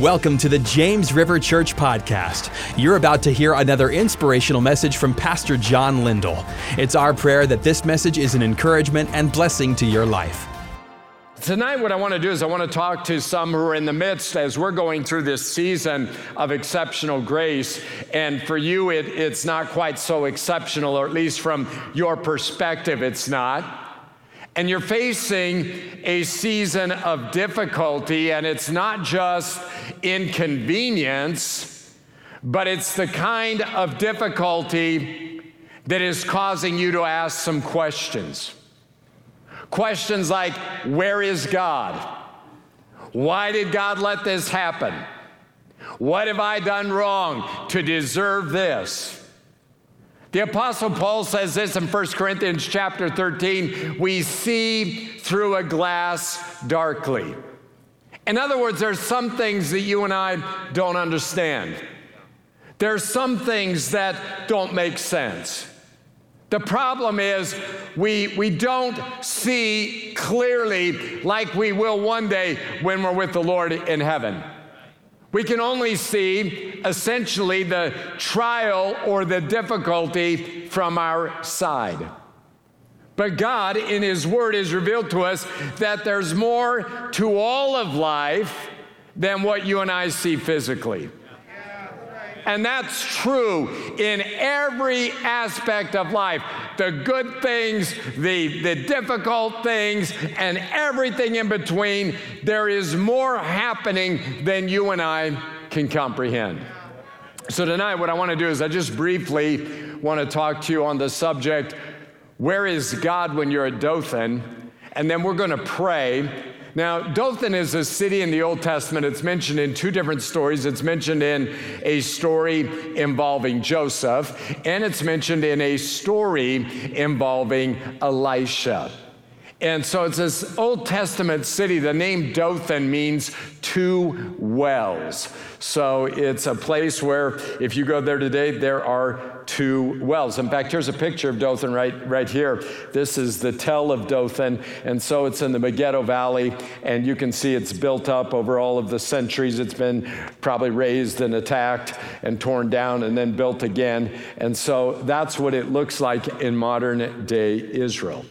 Welcome to the James River Church Podcast. You're about to hear another inspirational message from Pastor John Lindell. It's our prayer that this message is an encouragement and blessing to your life. Tonight, what I want to do is I want to talk to some who are in the midst as we're going through this season of exceptional grace. And for you, it, it's not quite so exceptional, or at least from your perspective, it's not and you're facing a season of difficulty, and it's not just inconvenience, but it's the kind of difficulty that is causing you to ask some questions. Questions like, Where is God? Why did God let this happen? What have I done wrong to deserve this? The apostle Paul says this in 1 Corinthians chapter 13, we see through a glass darkly. In other words, there's some things that you and I don't understand. There's some things that don't make sense. The problem is we, we don't see clearly like we will one day when we're with the Lord in heaven. We can only see essentially the trial or the difficulty from our side. But God, in His Word, has revealed to us that there's more to all of life than what you and I see physically. And that's true in every aspect of life the good things, the, the difficult things, and everything in between. There is more happening than you and I can comprehend. So, tonight, what I want to do is I just briefly want to talk to you on the subject where is God when you're at Dothan? And then we're going to pray now, Dothan is a city in the Old Testament. It's mentioned in two different stories. It's mentioned in a story involving Joseph, and it's mentioned in a story involving Elisha. And so it's this Old Testament city. The name Dothan means two wells. So it's a place where if you go there today, there are two wells. In fact, here's a picture of Dothan right, right here. This is the tell of Dothan. And so it's in the Megiddo Valley. And you can see it's built up over all of the centuries. It's been probably razed and attacked and torn down and then built again. And so that's what it looks like in modern day Israel.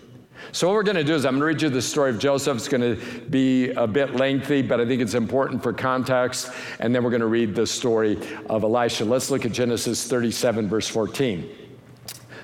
So, what we're going to do is, I'm going to read you the story of Joseph. It's going to be a bit lengthy, but I think it's important for context. And then we're going to read the story of Elisha. Let's look at Genesis 37, verse 14.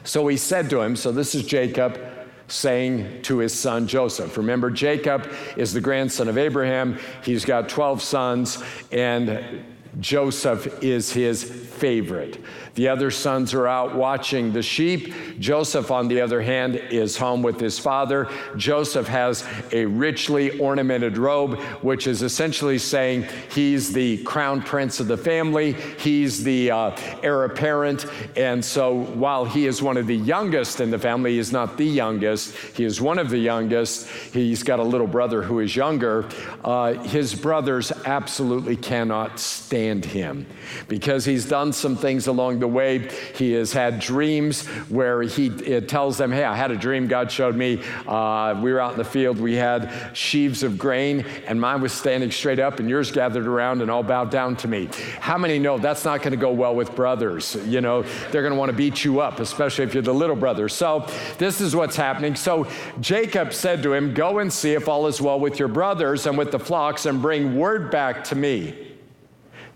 So he said to him, So this is Jacob saying to his son Joseph. Remember, Jacob is the grandson of Abraham. He's got 12 sons, and Joseph is his favorite. The other sons are out watching the sheep. Joseph, on the other hand, is home with his father. Joseph has a richly ornamented robe, which is essentially saying he's the crown prince of the family, he's the uh, heir apparent. And so while he is one of the youngest in the family, he is not the youngest, he is one of the youngest. He's got a little brother who is younger. Uh, his brothers absolutely cannot stand him because he's done some things along the the way. He has had dreams where he tells them, Hey, I had a dream God showed me. Uh, we were out in the field, we had sheaves of grain, and mine was standing straight up, and yours gathered around and all bowed down to me. How many know that's not going to go well with brothers? You know, they're going to want to beat you up, especially if you're the little brother. So, this is what's happening. So, Jacob said to him, Go and see if all is well with your brothers and with the flocks, and bring word back to me.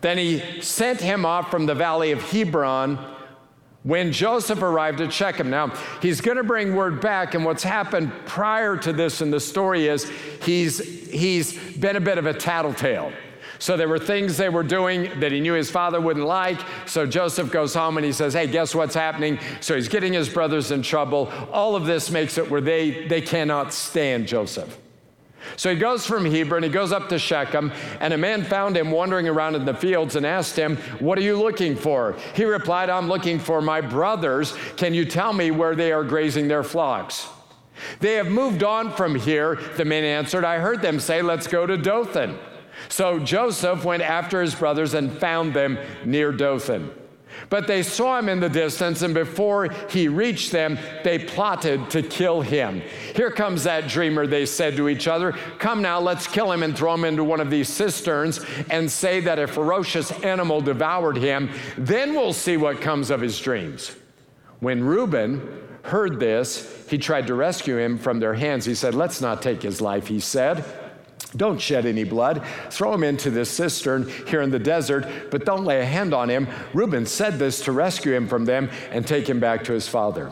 Then he sent him off from the valley of Hebron when Joseph arrived to check him. Now, he's going to bring word back, and what's happened prior to this in the story is he's, he's been a bit of a tattletale. So there were things they were doing that he knew his father wouldn't like. So Joseph goes home and he says, Hey, guess what's happening? So he's getting his brothers in trouble. All of this makes it where they, they cannot stand Joseph. So he goes from Hebron, he goes up to Shechem, and a man found him wandering around in the fields and asked him, What are you looking for? He replied, I'm looking for my brothers. Can you tell me where they are grazing their flocks? They have moved on from here, the man answered. I heard them say, Let's go to Dothan. So Joseph went after his brothers and found them near Dothan. But they saw him in the distance, and before he reached them, they plotted to kill him. Here comes that dreamer, they said to each other. Come now, let's kill him and throw him into one of these cisterns and say that a ferocious animal devoured him. Then we'll see what comes of his dreams. When Reuben heard this, he tried to rescue him from their hands. He said, Let's not take his life, he said. Don't shed any blood. Throw him into this cistern here in the desert, but don't lay a hand on him. Reuben said this to rescue him from them and take him back to his father.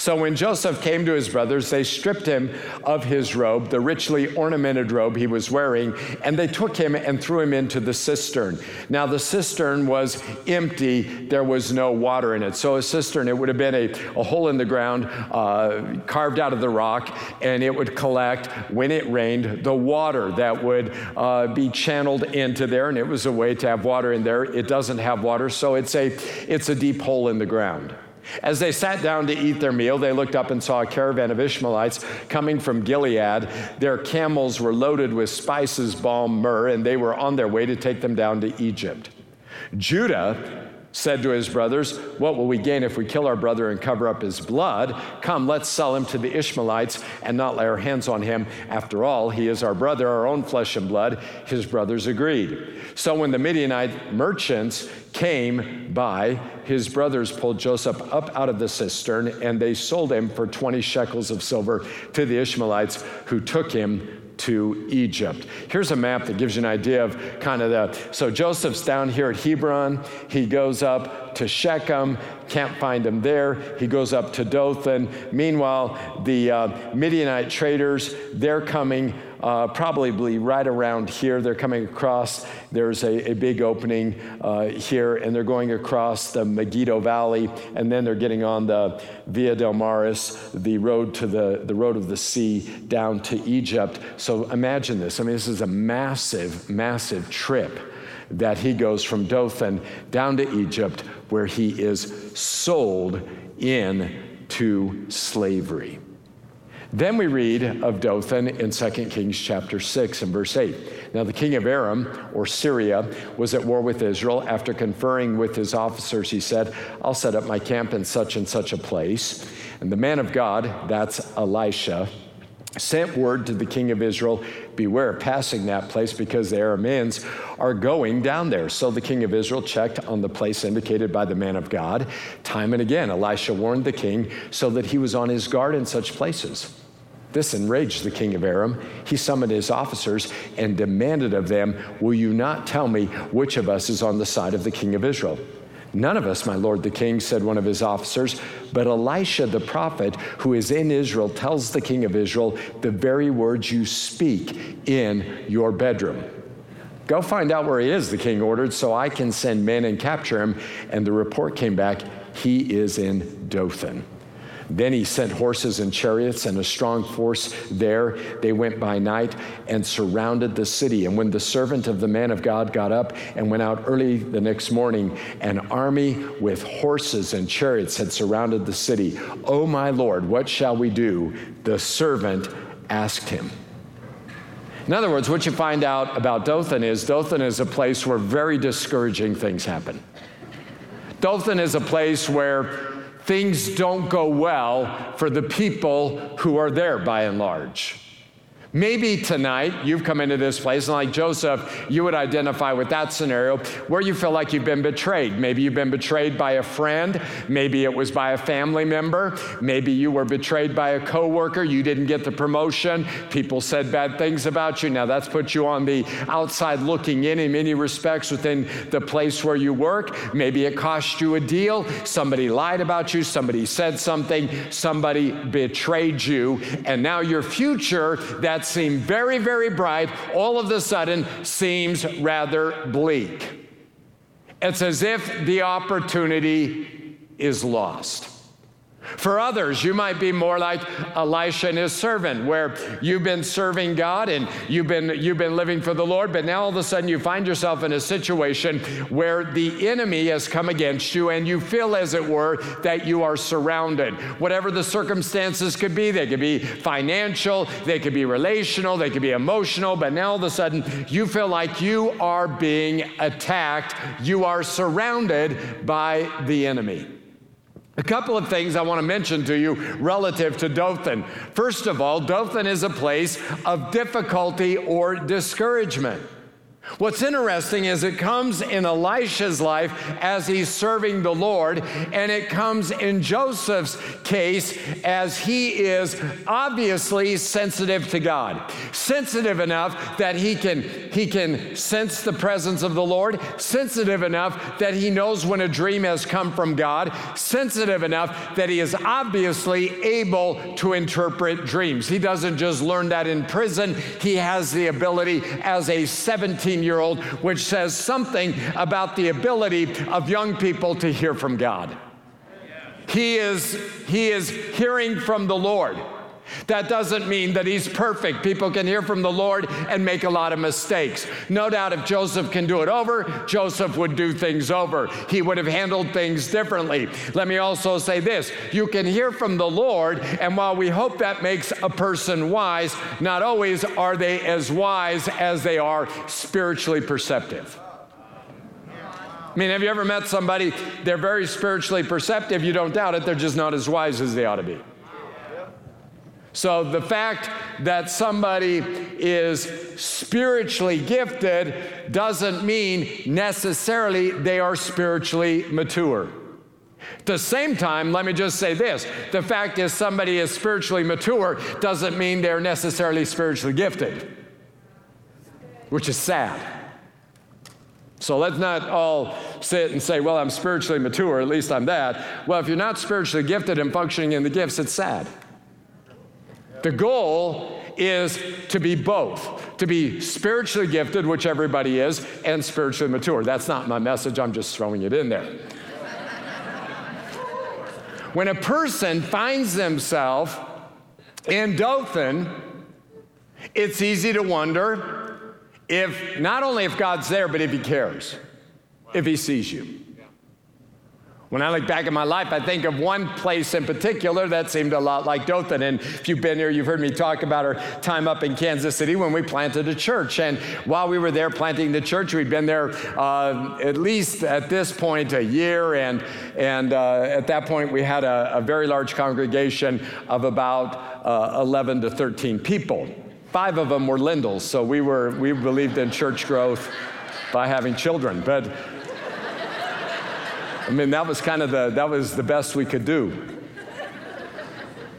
So when Joseph came to his brothers, they stripped him of his robe, the richly ornamented robe he was wearing, and they took him and threw him into the cistern. Now the cistern was empty, there was no water in it. So a cistern, it would have been a, a hole in the ground uh, carved out of the rock, and it would collect, when it rained, the water that would uh, be channeled into there, and it was a way to have water in there. It doesn't have water, so it's a, it's a deep hole in the ground. As they sat down to eat their meal, they looked up and saw a caravan of Ishmaelites coming from Gilead. Their camels were loaded with spices, balm, myrrh, and they were on their way to take them down to Egypt. Judah said to his brothers, What will we gain if we kill our brother and cover up his blood? Come, let's sell him to the Ishmaelites and not lay our hands on him. After all, he is our brother, our own flesh and blood. His brothers agreed. So when the Midianite merchants came by, his brothers pulled Joseph up out of the cistern and they sold him for 20 shekels of silver to the Ishmaelites who took him to Egypt. Here's a map that gives you an idea of kind of the. So Joseph's down here at Hebron. He goes up to Shechem, can't find him there. He goes up to Dothan. Meanwhile, the uh, Midianite traders, they're coming uh, probably right around here. They're coming across, there's a, a big opening uh, here, and they're going across the Megiddo Valley, and then they're getting on the Via del Maris, the road to the, the road of the sea down to Egypt. So imagine this. I mean, this is a massive, massive trip that he goes from Dothan down to Egypt, where he is sold into slavery. Then we read of Dothan in 2 Kings chapter 6 and verse 8. Now, the king of Aram, or Syria, was at war with Israel. After conferring with his officers, he said, I'll set up my camp in such and such a place. And the man of God, that's Elisha, sent word to the king of Israel, Beware passing that place because the Arameans are going down there. So the king of Israel checked on the place indicated by the man of God. Time and again, Elisha warned the king so that he was on his guard in such places. This enraged the king of Aram. He summoned his officers and demanded of them, Will you not tell me which of us is on the side of the king of Israel? None of us, my lord the king, said one of his officers, but Elisha the prophet, who is in Israel, tells the king of Israel the very words you speak in your bedroom. Go find out where he is, the king ordered, so I can send men and capture him. And the report came back he is in Dothan. Then he sent horses and chariots and a strong force there. They went by night and surrounded the city. And when the servant of the man of God got up and went out early the next morning, an army with horses and chariots had surrounded the city. Oh, my Lord, what shall we do? The servant asked him. In other words, what you find out about Dothan is Dothan is a place where very discouraging things happen. Dothan is a place where things don't go well for the people who are there by and large. Maybe tonight you've come into this place, and like Joseph, you would identify with that scenario where you feel like you've been betrayed. Maybe you've been betrayed by a friend. Maybe it was by a family member. Maybe you were betrayed by a coworker. You didn't get the promotion. People said bad things about you. Now that's put you on the outside looking in in many respects within the place where you work. Maybe it cost you a deal. Somebody lied about you. Somebody said something. Somebody betrayed you. And now your future, that that seemed very, very bright all of a sudden seems rather bleak. It's as if the opportunity is lost. For others, you might be more like Elisha and his servant, where you've been serving God and you've been, you've been living for the Lord, but now all of a sudden you find yourself in a situation where the enemy has come against you and you feel, as it were, that you are surrounded. Whatever the circumstances could be, they could be financial, they could be relational, they could be emotional, but now all of a sudden you feel like you are being attacked, you are surrounded by the enemy. A couple of things I want to mention to you relative to Dothan. First of all, Dothan is a place of difficulty or discouragement. What's interesting is it comes in Elisha's life as he's serving the Lord, and it comes in Joseph's case as he is obviously sensitive to God. Sensitive enough that he can, he can sense the presence of the Lord, sensitive enough that he knows when a dream has come from God, sensitive enough that he is obviously able to interpret dreams. He doesn't just learn that in prison, he has the ability as a 17 year old, which says something about the ability of young people to hear from God. He is, he is hearing from the Lord. That doesn't mean that he's perfect. People can hear from the Lord and make a lot of mistakes. No doubt if Joseph can do it over, Joseph would do things over. He would have handled things differently. Let me also say this you can hear from the Lord, and while we hope that makes a person wise, not always are they as wise as they are spiritually perceptive. I mean, have you ever met somebody, they're very spiritually perceptive, you don't doubt it, they're just not as wise as they ought to be. So the fact that somebody is spiritually gifted doesn't mean necessarily they are spiritually mature. At the same time, let me just say this the fact is somebody is spiritually mature doesn't mean they're necessarily spiritually gifted, which is sad. So let's not all sit and say, well, I'm spiritually mature, at least I'm that. Well, if you're not spiritually gifted and functioning in the gifts, it's sad. The goal is to be both, to be spiritually gifted, which everybody is, and spiritually mature. That's not my message, I'm just throwing it in there. when a person finds themselves in Dothan, it's easy to wonder if not only if God's there, but if He cares, if He sees you. When I look back at my life, I think of one place in particular that seemed a lot like Dothan. And if you've been here, you've heard me talk about our time up in Kansas City when we planted a church. And while we were there planting the church, we'd been there uh, at least at this point a year. And, and uh, at that point, we had a, a, very large congregation of about uh, 11 to 13 people. Five of them were Lindells, so we, were, we believed in church growth by having children. But I mean, that was kind of the, that was the best we could do.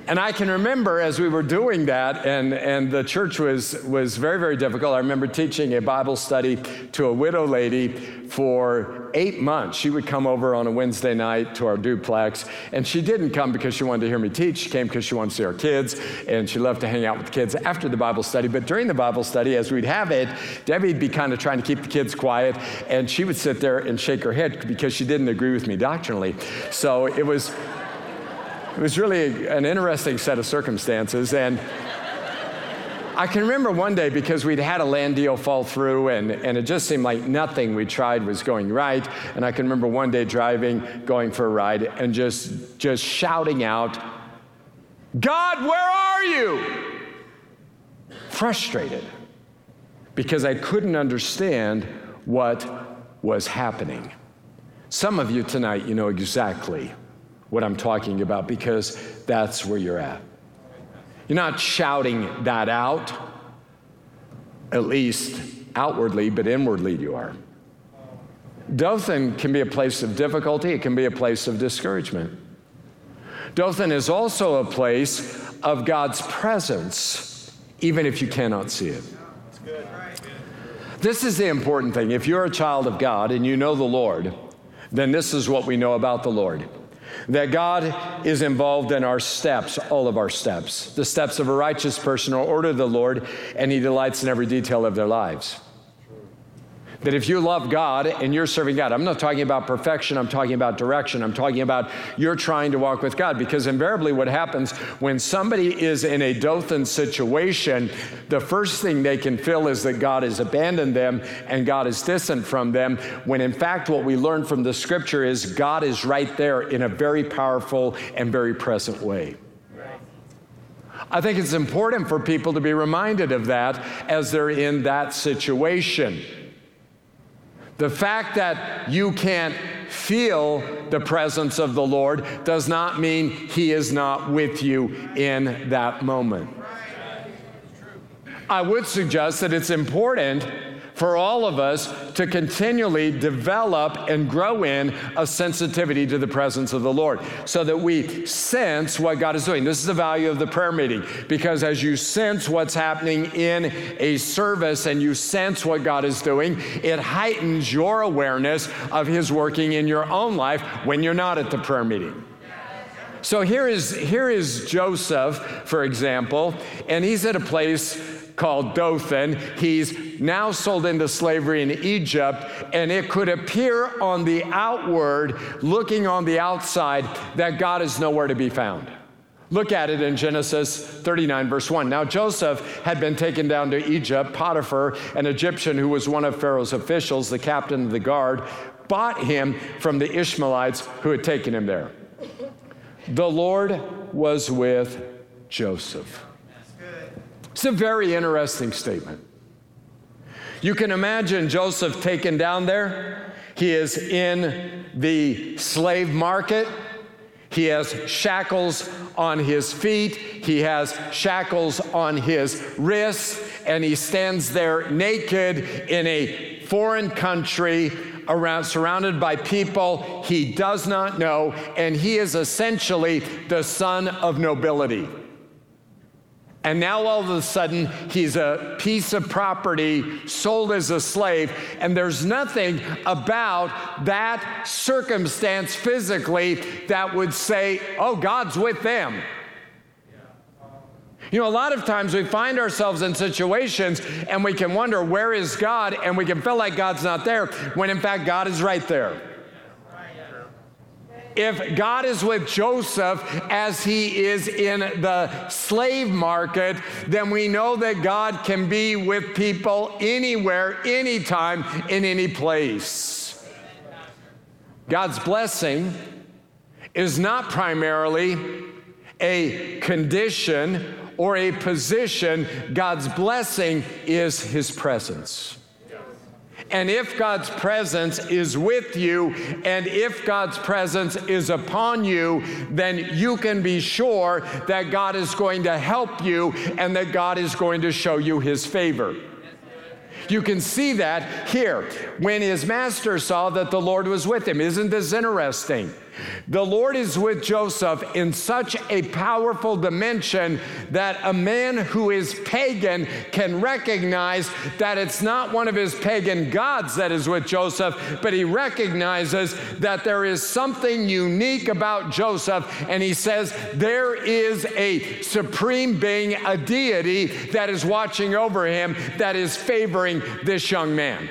And I can remember as we were doing that, and, and the church was, was very, very difficult. I remember teaching a Bible study to a widow lady for eight months. She would come over on a Wednesday night to our duplex, and she didn't come because she wanted to hear me teach. She came because she wanted to see our kids, and she loved to hang out with the kids after the Bible study. But during the Bible study, as we'd have it, Debbie'd be kind of trying to keep the kids quiet, and she would sit there and shake her head because she didn't agree with me doctrinally. So it was it was really an interesting set of circumstances. And I can remember one day because we'd had a land deal fall through and, and it just seemed like nothing we tried was going right. And I can remember one day driving, going for a ride, and just, just shouting out, God, where are you? Frustrated because I couldn't understand what was happening. Some of you tonight, you know exactly what I'm talking about because that's where you're at. You're not shouting that out, at least outwardly, but inwardly you are. Dothan can be a place of difficulty, it can be a place of discouragement. Dothan is also a place of God's presence, even if you cannot see it. This is the important thing. If you're a child of God and you know the Lord, then this is what we know about the Lord that God is involved in our steps, all of our steps. The steps of a righteous person are ordered the Lord, and He delights in every detail of their lives. That if you love God and you're serving God, I'm not talking about perfection, I'm talking about direction, I'm talking about you're trying to walk with God. Because invariably, what happens when somebody is in a Dothan situation, the first thing they can feel is that God has abandoned them and God is distant from them, when in fact, what we learn from the scripture is God is right there in a very powerful and very present way. I think it's important for people to be reminded of that as they're in that situation. The fact that you can't feel the presence of the Lord does not mean He is not with you in that moment. I would suggest that it's important for all of us to continually develop and grow in a sensitivity to the presence of the Lord so that we sense what God is doing. This is the value of the prayer meeting because as you sense what's happening in a service and you sense what God is doing, it heightens your awareness of His working in your own life when you're not at the prayer meeting. So here is, here is Joseph, for example, and he's at a place called Dothan. He's now sold into slavery in Egypt, and it could appear on the outward, looking on the outside, that God is nowhere to be found. Look at it in Genesis 39, verse 1. Now Joseph had been taken down to Egypt. Potiphar, an Egyptian who was one of Pharaoh's officials, the captain of the guard, bought him from the Ishmaelites who had taken him there. The Lord was with Joseph. It's a very interesting statement. You can imagine Joseph taken down there. He is in the slave market. He has shackles on his feet. He has shackles on his wrists. And he stands there naked in a foreign country around, surrounded by people he does not know. And he is essentially the son of nobility. And now all of a sudden, he's a piece of property sold as a slave. And there's nothing about that circumstance physically that would say, oh, God's with them. You know, a lot of times we find ourselves in situations and we can wonder, where is God? And we can feel like God's not there, when in fact, God is right there if God is with Joseph as he is in the slave market, then we know that God can be with people anywhere, anytime, in any place. God's blessing is not primarily a condition or a position, God's blessing is his presence. And if God's presence is with you and if God's presence is upon you, then you can be sure that God is going to help you and that God is going to show you his favor. You can see that here when his master saw that the Lord was with him. Isn't this interesting? The Lord is with Joseph in such a powerful dimension that a man who is pagan can recognize that it's not one of his pagan gods that is with Joseph, but he recognizes that there is something unique about Joseph. And he says, There is a supreme being, a deity that is watching over him, that is favoring this young man.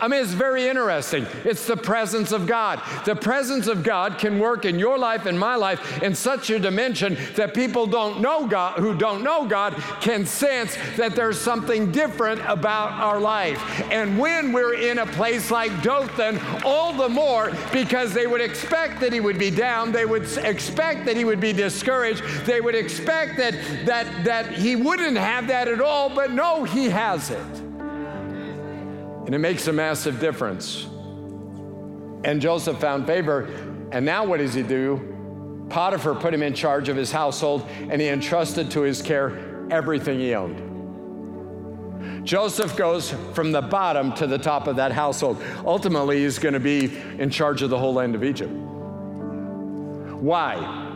I mean, it's very interesting. It's the presence of God. The presence of God can work in your life and my life in such a dimension that people don't know God, who don't know God, can sense that there's something different about our life. And when we're in a place like Dothan, all the more because they would expect that he would be down, they would expect that he would be discouraged, they would expect that that that he wouldn't have that at all, but no, he has it. And it makes a massive difference. And Joseph found favor. And now what does he do? Potiphar put him in charge of his household and he entrusted to his care everything he owned. Joseph goes from the bottom to the top of that household. Ultimately, he's going to be in charge of the whole land of Egypt. Why?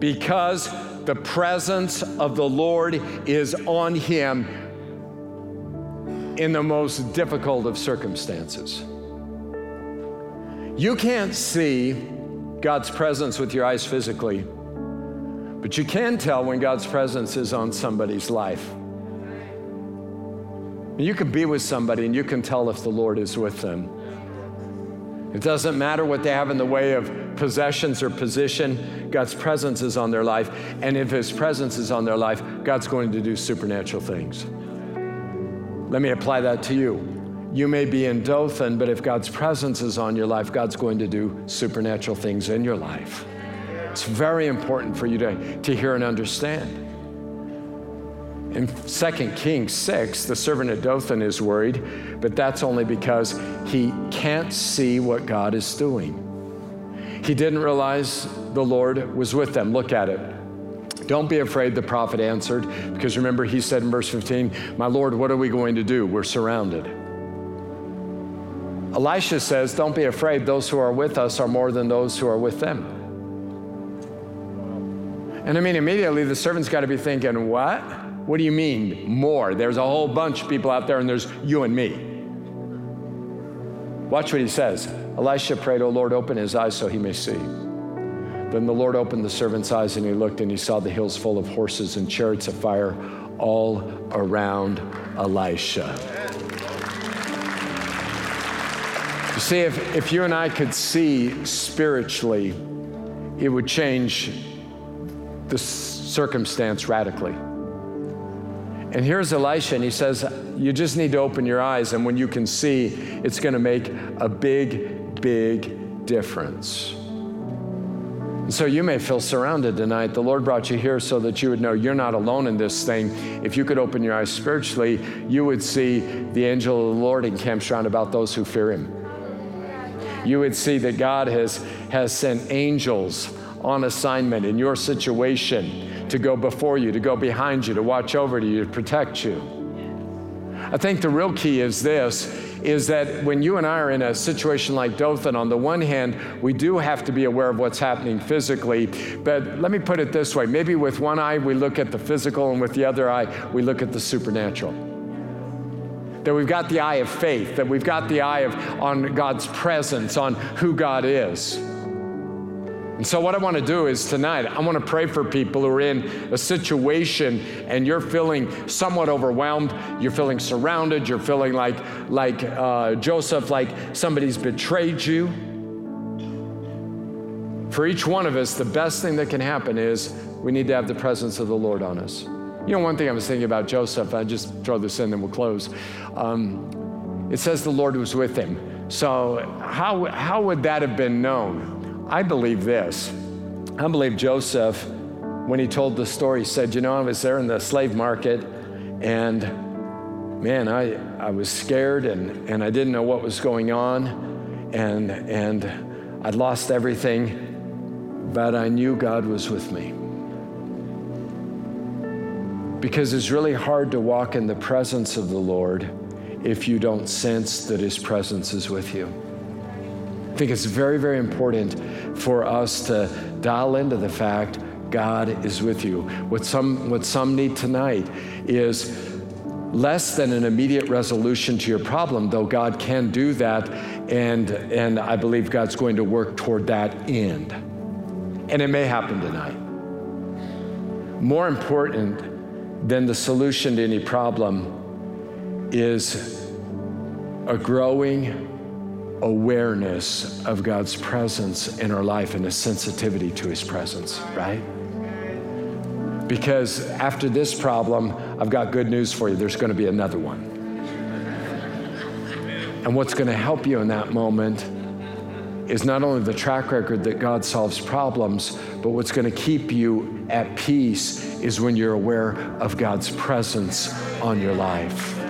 Because the presence of the Lord is on him in the most difficult of circumstances. You can't see God's presence with your eyes physically, but you can tell when God's presence is on somebody's life. You can be with somebody and you can tell if the Lord is with them. It doesn't matter what they have in the way of possessions or position, God's presence is on their life. And if His presence is on their life, God's going to do supernatural things. Let me apply that to you. You may be in Dothan, but if God's presence is on your life, God's going to do supernatural things in your life. It's very important for you to, to hear and understand. In 2 Kings 6, the servant of Dothan is worried, but that's only because he can't see what God is doing. He didn't realize the Lord was with them. Look at it. Don't be afraid, the prophet answered, because remember, he said in verse 15, My Lord, what are we going to do? We're surrounded. Elisha says, Don't be afraid, those who are with us are more than those who are with them. And I mean, immediately the servant's got to be thinking, What? What do you mean, more? There's a whole bunch of people out there, and there's you and me. Watch what he says. Elisha prayed, O Lord, open his eyes so he may see. Then the Lord opened the servant's eyes, and he looked, and he saw the hills full of horses and chariots of fire all around Elisha. You see, if, if you and I could see spiritually, it would change the circumstance radically. And here's Elisha, and he says, You just need to open your eyes, and when you can see, it's going to make a big, big difference. So you may feel surrounded tonight. The Lord brought you here so that you would know you're not alone in this thing. If you could open your eyes spiritually, you would see the angel of the Lord encamps round about those who fear him. You would see that God has, has sent angels on assignment in your situation to go before you, to go behind you, to watch over you, to protect you. I think the real key is this is that when you and I are in a situation like Dothan, on the one hand, we do have to be aware of what's happening physically. But let me put it this way maybe with one eye we look at the physical, and with the other eye we look at the supernatural. That we've got the eye of faith, that we've got the eye of on God's presence, on who God is. And so, what I want to do is tonight, I want to pray for people who are in a situation and you're feeling somewhat overwhelmed. You're feeling surrounded. You're feeling like, like uh, Joseph, like somebody's betrayed you. For each one of us, the best thing that can happen is we need to have the presence of the Lord on us. You know, one thing I was thinking about Joseph, I just throw this in and we'll close. Um, it says the Lord was with him. So, how, how would that have been known? I believe this. I believe Joseph, when he told the story, said, You know, I was there in the slave market and man, I, I was scared and, and I didn't know what was going on and, and I'd lost everything, but I knew God was with me. Because it's really hard to walk in the presence of the Lord if you don't sense that His presence is with you. I think it's very, very important for us to dial into the fact God is with you. What some, what some need tonight is less than an immediate resolution to your problem, though God can do that, and, and I believe God's going to work toward that end. And it may happen tonight. More important than the solution to any problem is a growing awareness of God's presence in our life and a sensitivity to His presence, right? Because after this problem, I've got good news for you. There's going to be another one. And what's going to help you in that moment is not only the track record that God solves problems, but what's going to keep you at peace is when you're aware of God's presence on your life.